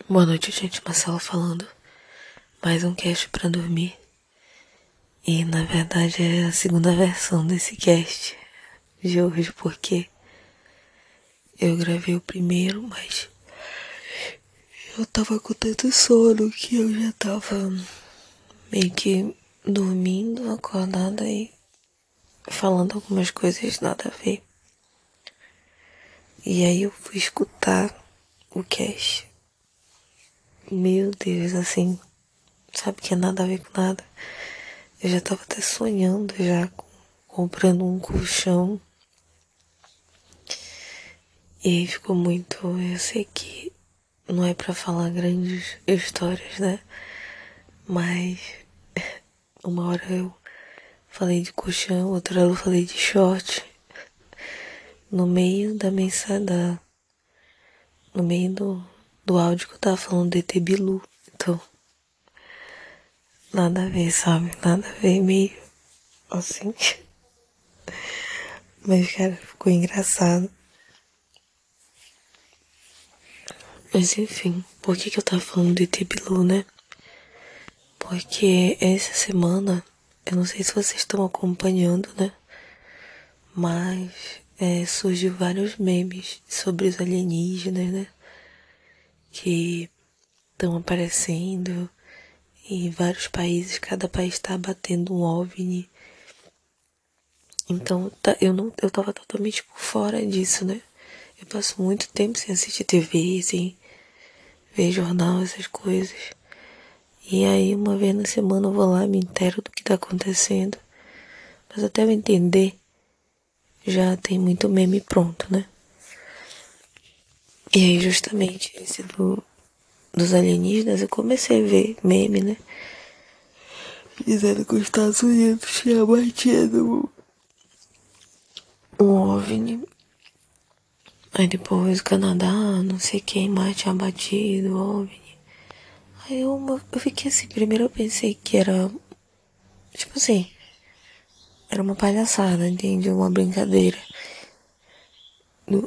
Boa noite, gente. Marcela falando. Mais um cast para dormir. E na verdade é a segunda versão desse cast de hoje, porque eu gravei o primeiro, mas eu tava com tanto sono que eu já tava meio que dormindo, acordada e falando algumas coisas nada a ver. E aí eu fui escutar o cast. Meu Deus, assim, sabe que é nada a ver com nada. Eu já tava até sonhando já comprando um colchão. E aí ficou muito. Eu sei que não é para falar grandes histórias, né? Mas uma hora eu falei de colchão, outra hora eu falei de short. No meio da mensagem, no meio do, do áudio que eu tava falando de ET Bilu. Então, nada a ver, sabe? Nada a ver, meio assim. Mas, cara, ficou engraçado. Mas enfim, por que, que eu tava falando de ET Bilu, né? Porque essa semana, eu não sei se vocês estão acompanhando, né? Mas é, surgiu vários memes sobre os alienígenas, né? Que estão aparecendo em vários países, cada país está batendo um OVNI. Então tá, eu não eu tava totalmente por fora disso, né? Eu passo muito tempo sem assistir TV, sem ver jornal, essas coisas. E aí uma vez na semana eu vou lá, me entero do que tá acontecendo. Mas até eu entender já tem muito meme pronto, né? E aí justamente esse do, dos alienígenas eu comecei a ver meme, né? Dizendo que os Estados Unidos tinha batido um OVNI. Aí depois o Canadá, não sei quem mais tinha batido o OVNI. Aí eu, eu fiquei assim, primeiro eu pensei que era, tipo assim, era uma palhaçada, entende? Uma brincadeira.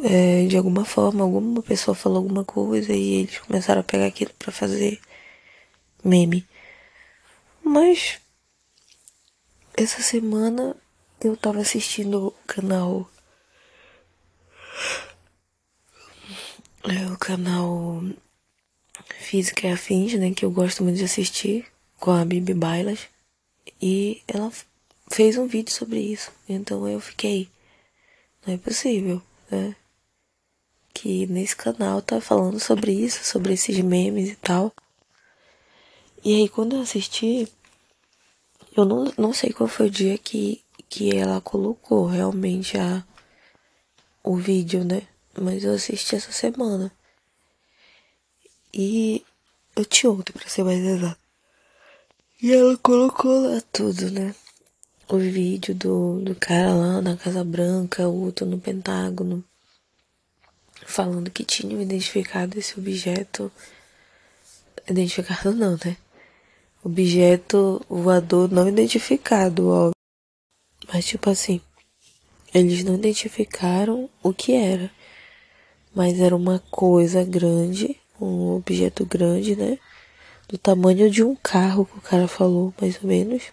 É, de alguma forma, alguma pessoa falou alguma coisa e eles começaram a pegar aquilo para fazer meme. Mas essa semana eu tava assistindo o canal. É o canal Física e Afins, né? Que eu gosto muito de assistir com a Bibi Bailas. E ela fez um vídeo sobre isso. Então eu fiquei, não é possível, né? Que nesse canal tá falando sobre isso, sobre esses memes e tal. E aí quando eu assisti, eu não, não sei qual foi o dia que, que ela colocou realmente a, o vídeo, né? Mas eu assisti essa semana. E eu te ontem, pra ser mais exato. E ela colocou lá tudo, né? O vídeo do, do cara lá na Casa Branca, outro no Pentágono, falando que tinham identificado esse objeto. Identificado não, né? Objeto voador não identificado, ó. Mas tipo assim, eles não identificaram o que era. Mas era uma coisa grande, um objeto grande, né? Do tamanho de um carro que o cara falou, mais ou menos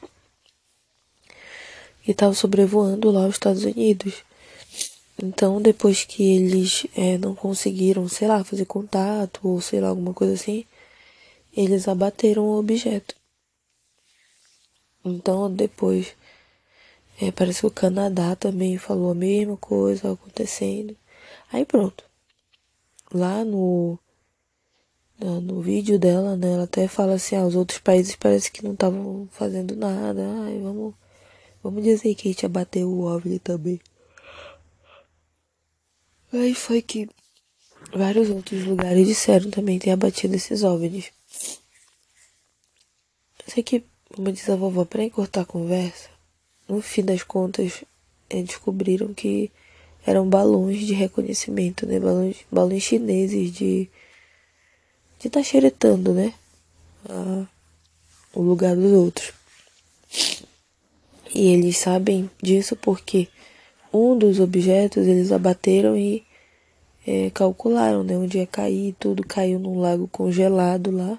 e estava sobrevoando lá os Estados Unidos. Então, depois que eles é, não conseguiram, sei lá, fazer contato ou sei lá, alguma coisa assim, eles abateram o objeto. Então, depois, é, parece que o Canadá também falou a mesma coisa acontecendo. Aí pronto. Lá no, no vídeo dela, né, ela até fala assim, ah, os outros países parece que não estavam fazendo nada. Ai, vamos Vamos dizer que a gente abateu o OVNI também. Aí foi que vários outros lugares disseram também ter abatido esses OVNIs. Sei que, como diz a vovó, para encurtar a conversa, no fim das contas, é, descobriram que eram balões de reconhecimento, né? Balões, balões chineses de de tá xeretando, né? A, o lugar dos outros. E eles sabem disso porque um dos objetos eles abateram e é, calcularam, né? Onde ia cair, tudo caiu num lago congelado lá.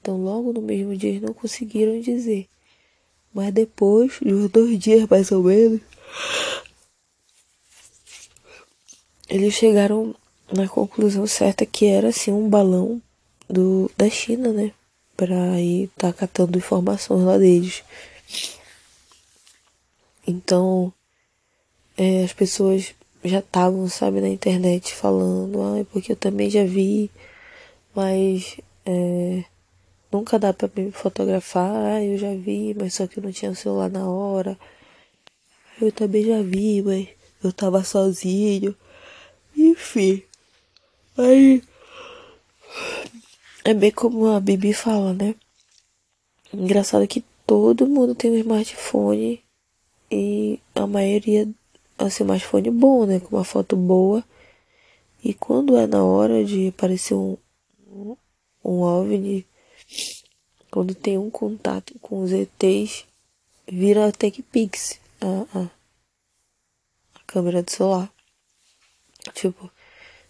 Então, logo no mesmo dia, eles não conseguiram dizer. Mas depois, de uns dois dias mais ou menos, eles chegaram na conclusão certa que era assim um balão do, da China, né? Pra ir tá catando informações lá deles. Então, é, as pessoas já estavam, sabe, na internet falando, ah, porque eu também já vi, mas é, nunca dá para me fotografar, ah, eu já vi, mas só que eu não tinha o celular na hora. Eu também já vi, mas eu tava sozinho. Enfim. Aí. É bem como a Bibi fala, né? Engraçado que todo mundo tem um smartphone e a maioria assim, um smartphone bom, né? Com uma foto boa. E quando é na hora de aparecer um, um OVNI, quando tem um contato com os ETs, vira TechPix, a, a, a câmera do celular. Tipo,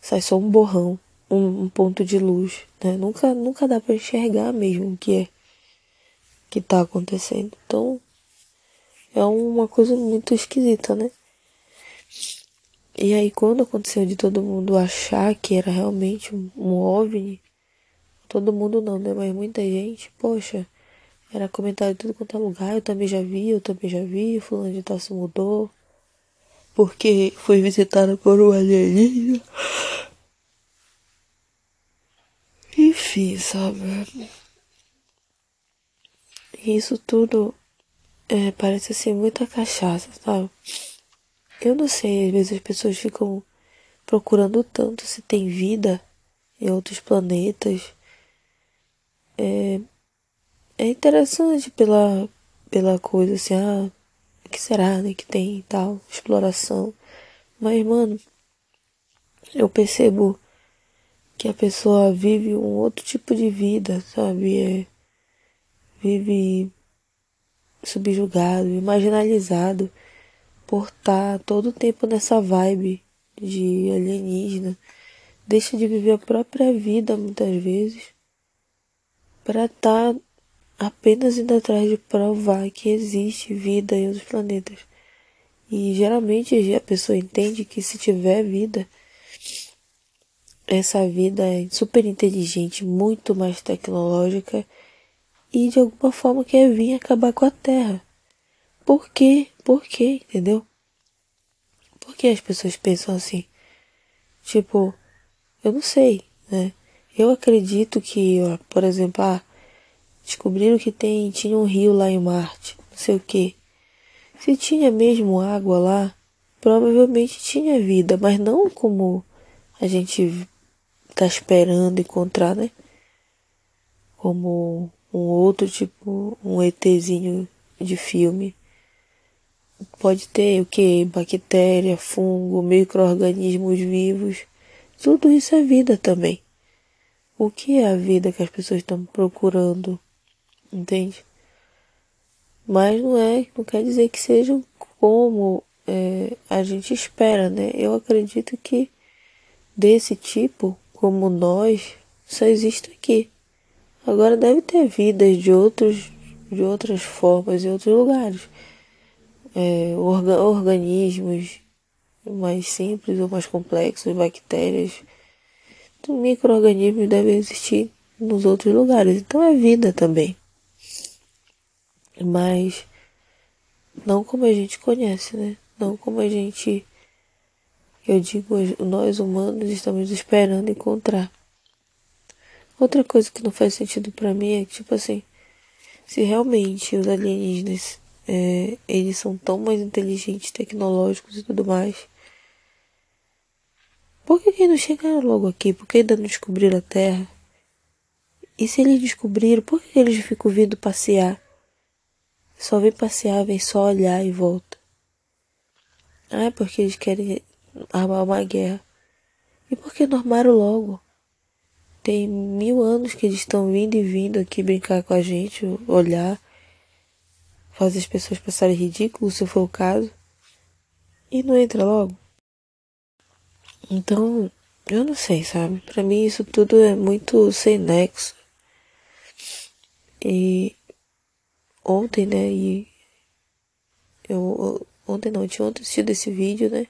sai só um borrão, um, um, ponto de luz, né? Nunca, nunca dá para enxergar mesmo o que é que tá acontecendo. Então, é uma coisa muito esquisita, né? E aí quando aconteceu de todo mundo achar que era realmente um, OVNI, todo mundo não, né? Mas muita gente, poxa, era comentário de tudo quanto é lugar, eu também já vi, eu também já vi, fulano de tal se mudou, porque foi visitado por um alienígena. Enfim, sabe? Isso tudo é, parece ser muita cachaça, sabe? Eu não sei, às vezes as pessoas ficam procurando tanto se tem vida em outros planetas. É, é interessante pela, pela coisa assim, ah, o que será, né, que tem e tal, exploração. Mas, mano, eu percebo que a pessoa vive um outro tipo de vida, sabe? É, vive subjugado, marginalizado por estar tá todo o tempo nessa vibe de alienígena, deixa de viver a própria vida muitas vezes para estar tá apenas indo atrás de provar que existe vida em outros planetas. E geralmente a pessoa entende que se tiver vida, essa vida é super inteligente, muito mais tecnológica e de alguma forma quer vir acabar com a Terra. Por quê? Por quê? Entendeu? Por que as pessoas pensam assim? Tipo, eu não sei, né? Eu acredito que, ó, por exemplo, ah, descobriram que tem, tinha um rio lá em Marte, não sei o que. Se tinha mesmo água lá, provavelmente tinha vida, mas não como a gente tá esperando encontrar, né? Como um outro tipo, um ETzinho de filme. Pode ter o que? Bactéria, fungo, micro-organismos vivos. Tudo isso é vida também. O que é a vida que as pessoas estão procurando? Entende? Mas não é, não quer dizer que sejam como é, a gente espera, né? Eu acredito que desse tipo, como nós, só existe aqui. Agora deve ter vidas de outros, de outras formas em outros lugares é, orga organismos mais simples ou mais complexos, bactérias, micro-organismos devem existir nos outros lugares. Então é vida também. Mas não como a gente conhece, né? Não como a gente, eu digo, nós humanos estamos esperando encontrar. Outra coisa que não faz sentido para mim é que, tipo assim, se realmente os alienígenas é, eles são tão mais inteligentes, tecnológicos e tudo mais. Por que, que não chegaram logo aqui? Por que ainda não descobriram a Terra? E se eles descobriram, por que eles ficam vindo passear? Só vem passear, vem só olhar e volta. Ah, é porque eles querem armar uma guerra. E por que não armaram logo? Tem mil anos que eles estão vindo e vindo aqui brincar com a gente, olhar fazer as pessoas passarem ridículo, se for o caso, e não entra logo. Então, eu não sei, sabe? Pra mim isso tudo é muito sem nexo. E ontem, né? E eu ontem não, tinha assistido esse vídeo, né?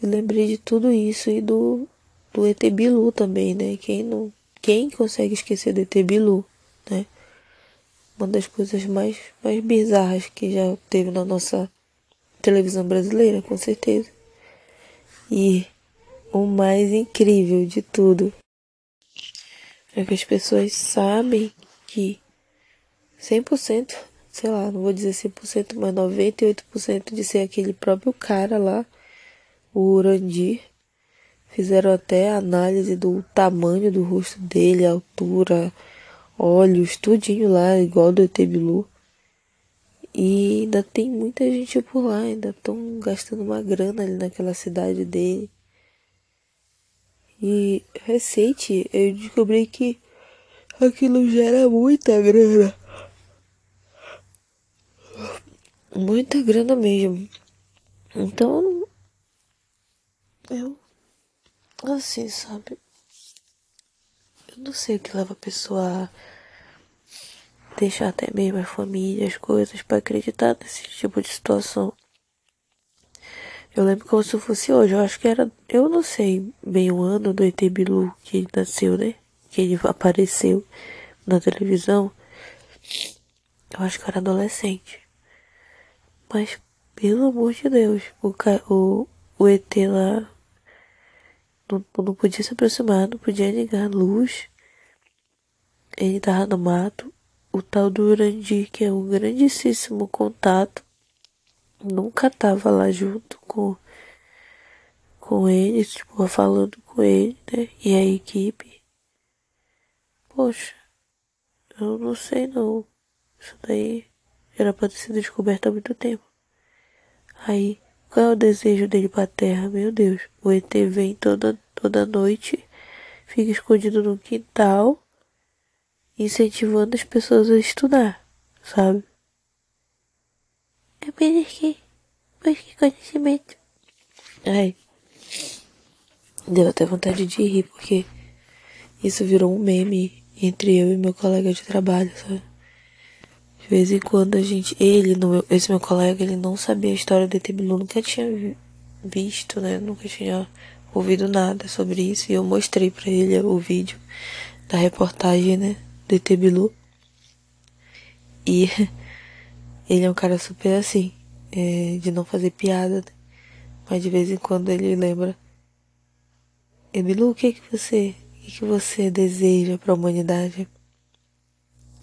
Eu lembrei de tudo isso e do, do ET Bilu também, né? Quem não. Quem consegue esquecer do ET Bilu, né? Uma das coisas mais, mais bizarras que já teve na nossa televisão brasileira, com certeza. E o mais incrível de tudo é que as pessoas sabem que 100%, sei lá, não vou dizer 100%, mas 98% de ser aquele próprio cara lá, o Urandir. Fizeram até análise do tamanho do rosto dele, altura, olhos, tudinho lá, igual do ET Bilu. E ainda tem muita gente por lá, ainda estão gastando uma grana ali naquela cidade dele. E recente eu descobri que aquilo gera muita grana. Muita grana mesmo. Então, eu, assim, sabe? Eu não sei o que leva a pessoa a deixar até mesmo a família, as coisas, para acreditar nesse tipo de situação. Eu lembro como se fosse hoje. Eu acho que era. Eu não sei bem o ano do ET Bilu que ele nasceu, né? Que ele apareceu na televisão. Eu acho que era adolescente. Mas, pelo amor de Deus, o, o, o ET lá não, não podia se aproximar, não podia ligar a luz. Ele tava no mato. O tal do Urandir, que é um grandíssimo contato, nunca tava lá junto com, com ele, tipo, falando com ele, né? E a equipe. Poxa, eu não sei não. Isso daí era pra ter sido descoberto há muito tempo. Aí, qual é o desejo dele pra terra? Meu Deus, o ET vem toda, toda noite, fica escondido no quintal, incentivando as pessoas a estudar, sabe? Apenas que busque conhecimento. Ai. Deu até vontade de rir, porque isso virou um meme entre eu e meu colega de trabalho, sabe? De vez em quando a gente. Ele, meu, esse meu colega, ele não sabia a história do ET Bilu, nunca tinha visto, né? Nunca tinha ouvido nada sobre isso. E eu mostrei para ele o vídeo da reportagem, né? Do ET Bilu. E Ele é um cara super assim, é, de não fazer piada, né? mas de vez em quando ele lembra. Emilu, o que que você, o que que você deseja para a humanidade?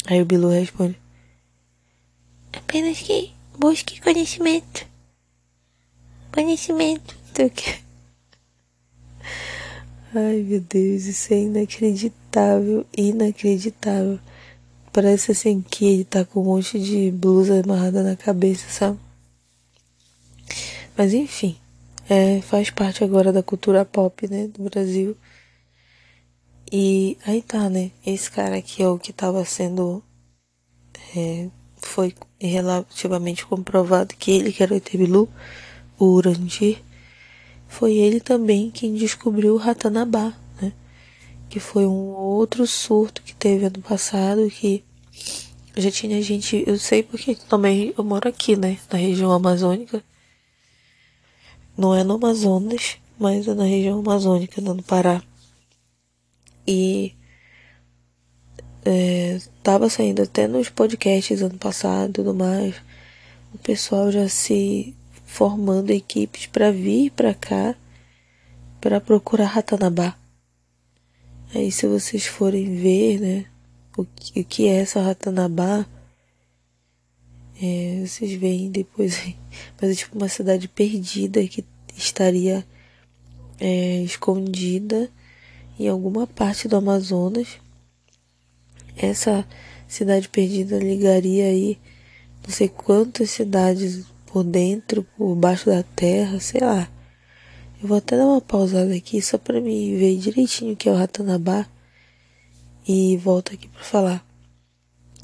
Aí o Bilu responde: Apenas que busque conhecimento. Conhecimento do que. Ai meu Deus, isso é inacreditável, inacreditável. Parece assim que ele tá com um monte de blusa amarrada na cabeça, sabe? Mas enfim, é, faz parte agora da cultura pop, né, do Brasil. E aí tá, né? Esse cara aqui é o que tava sendo. É, foi relativamente comprovado que ele, que era o Etebilu, o Urandir, foi ele também quem descobriu o Ratanabá, que foi um outro surto que teve ano passado, que já tinha gente, eu sei porque também eu moro aqui, né, na região amazônica. Não é no Amazonas, mas é na região amazônica, no Pará. E é, tava saindo até nos podcasts ano passado e tudo mais. O pessoal já se formando equipes para vir para cá para procurar Ratanabá. Aí se vocês forem ver, né, o que, o que é essa Ratanabá, é, vocês veem depois, mas é tipo uma cidade perdida que estaria é, escondida em alguma parte do Amazonas. Essa cidade perdida ligaria aí não sei quantas cidades por dentro, por baixo da terra, sei lá. Eu vou até dar uma pausada aqui só para me ver direitinho o que é o Ratanabá e volto aqui para falar.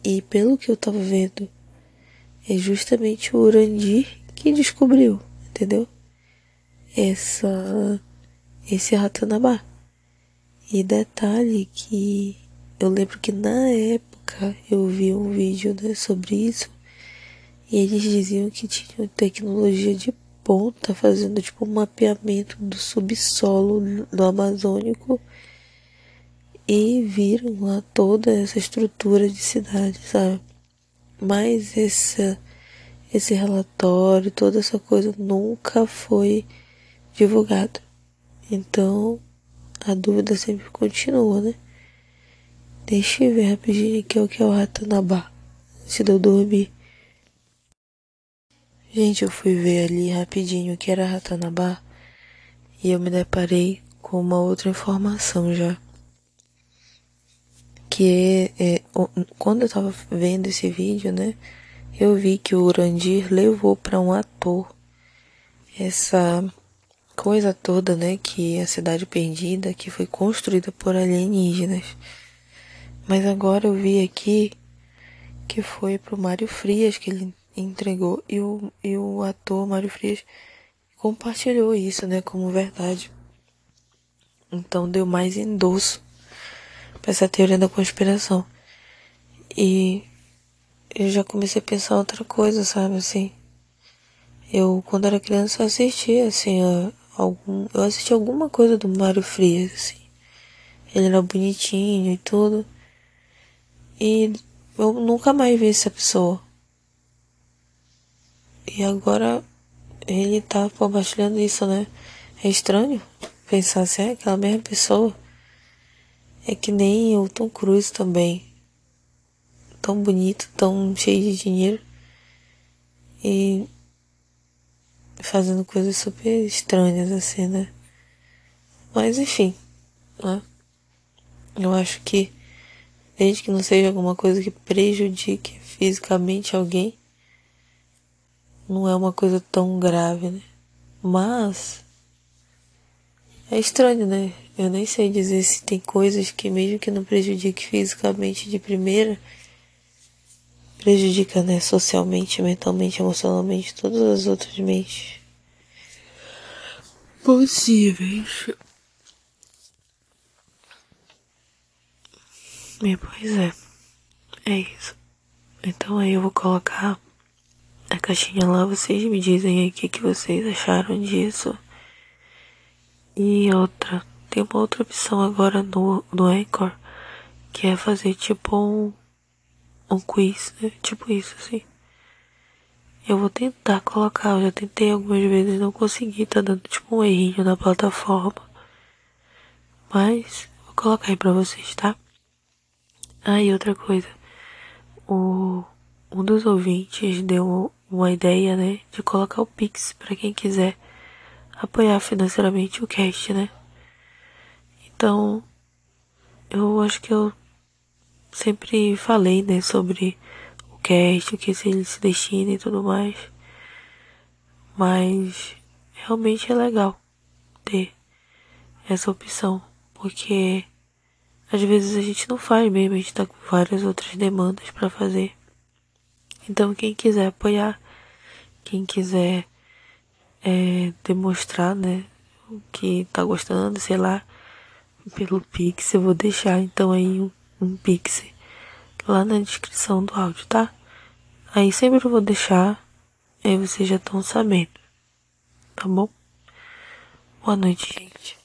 E pelo que eu tava vendo, é justamente o Urandir que descobriu, entendeu? Essa esse Ratanabá. E detalhe que eu lembro que na época eu vi um vídeo né, sobre isso e eles diziam que tinham tecnologia de ponta fazendo tipo um mapeamento do subsolo do Amazônico e viram lá toda essa estrutura de cidade, sabe? Mas esse, esse relatório, toda essa coisa nunca foi divulgado. Então a dúvida sempre continua, né? Deixa eu ver rapidinho aqui o que é o Ratanabá, antes de dormir. Gente, eu fui ver ali rapidinho o que era Ratanabá e eu me deparei com uma outra informação já. Que é, é quando eu tava vendo esse vídeo, né? Eu vi que o Urandir levou para um ator essa coisa toda, né, que a cidade perdida, que foi construída por alienígenas. Mas agora eu vi aqui que foi pro Mário Frias que ele entregou e o, e o ator Mário Frias compartilhou isso, né, como verdade. Então deu mais endosso para essa teoria da conspiração. E eu já comecei a pensar outra coisa, sabe, assim. Eu, quando era criança, assistia, assim, a, algum. Eu assisti alguma coisa do Mário Frias, assim. Ele era bonitinho e tudo. E eu nunca mais vi essa pessoa. E agora ele tá compartilhando isso, né? É estranho pensar assim, é aquela mesma pessoa. É que nem o Tom Cruise também. Tão bonito, tão cheio de dinheiro. E fazendo coisas super estranhas assim, né? Mas enfim, né? Eu acho que desde que não seja alguma coisa que prejudique fisicamente alguém, não é uma coisa tão grave, né? Mas é estranho, né? Eu nem sei dizer se tem coisas que mesmo que não prejudique fisicamente de primeira, prejudica, né, socialmente, mentalmente, emocionalmente, todas as outras mentes possíveis. E pois é, é isso. Então aí eu vou colocar a caixinha lá, vocês me dizem aí o que, que vocês acharam disso. E outra, tem uma outra opção agora no, no Anchor, que é fazer tipo um um quiz, né? Tipo isso, assim. Eu vou tentar colocar, eu já tentei algumas vezes não consegui, tá dando tipo um errinho na plataforma. Mas vou colocar aí pra vocês, tá? Ah, e outra coisa. O, um dos ouvintes deu uma ideia, né? De colocar o Pix para quem quiser apoiar financeiramente o cast, né? Então, eu acho que eu sempre falei, né, sobre o cast, o que ele se destina e tudo mais. Mas realmente é legal ter essa opção, porque às vezes a gente não faz mesmo, a gente tá com várias outras demandas para fazer. Então quem quiser apoiar, quem quiser é, demonstrar, né, o que tá gostando, sei lá, pelo Pix, eu vou deixar então aí um um pix lá na descrição do áudio, tá? Aí sempre eu vou deixar, aí vocês já estão sabendo, tá bom? Boa noite, gente.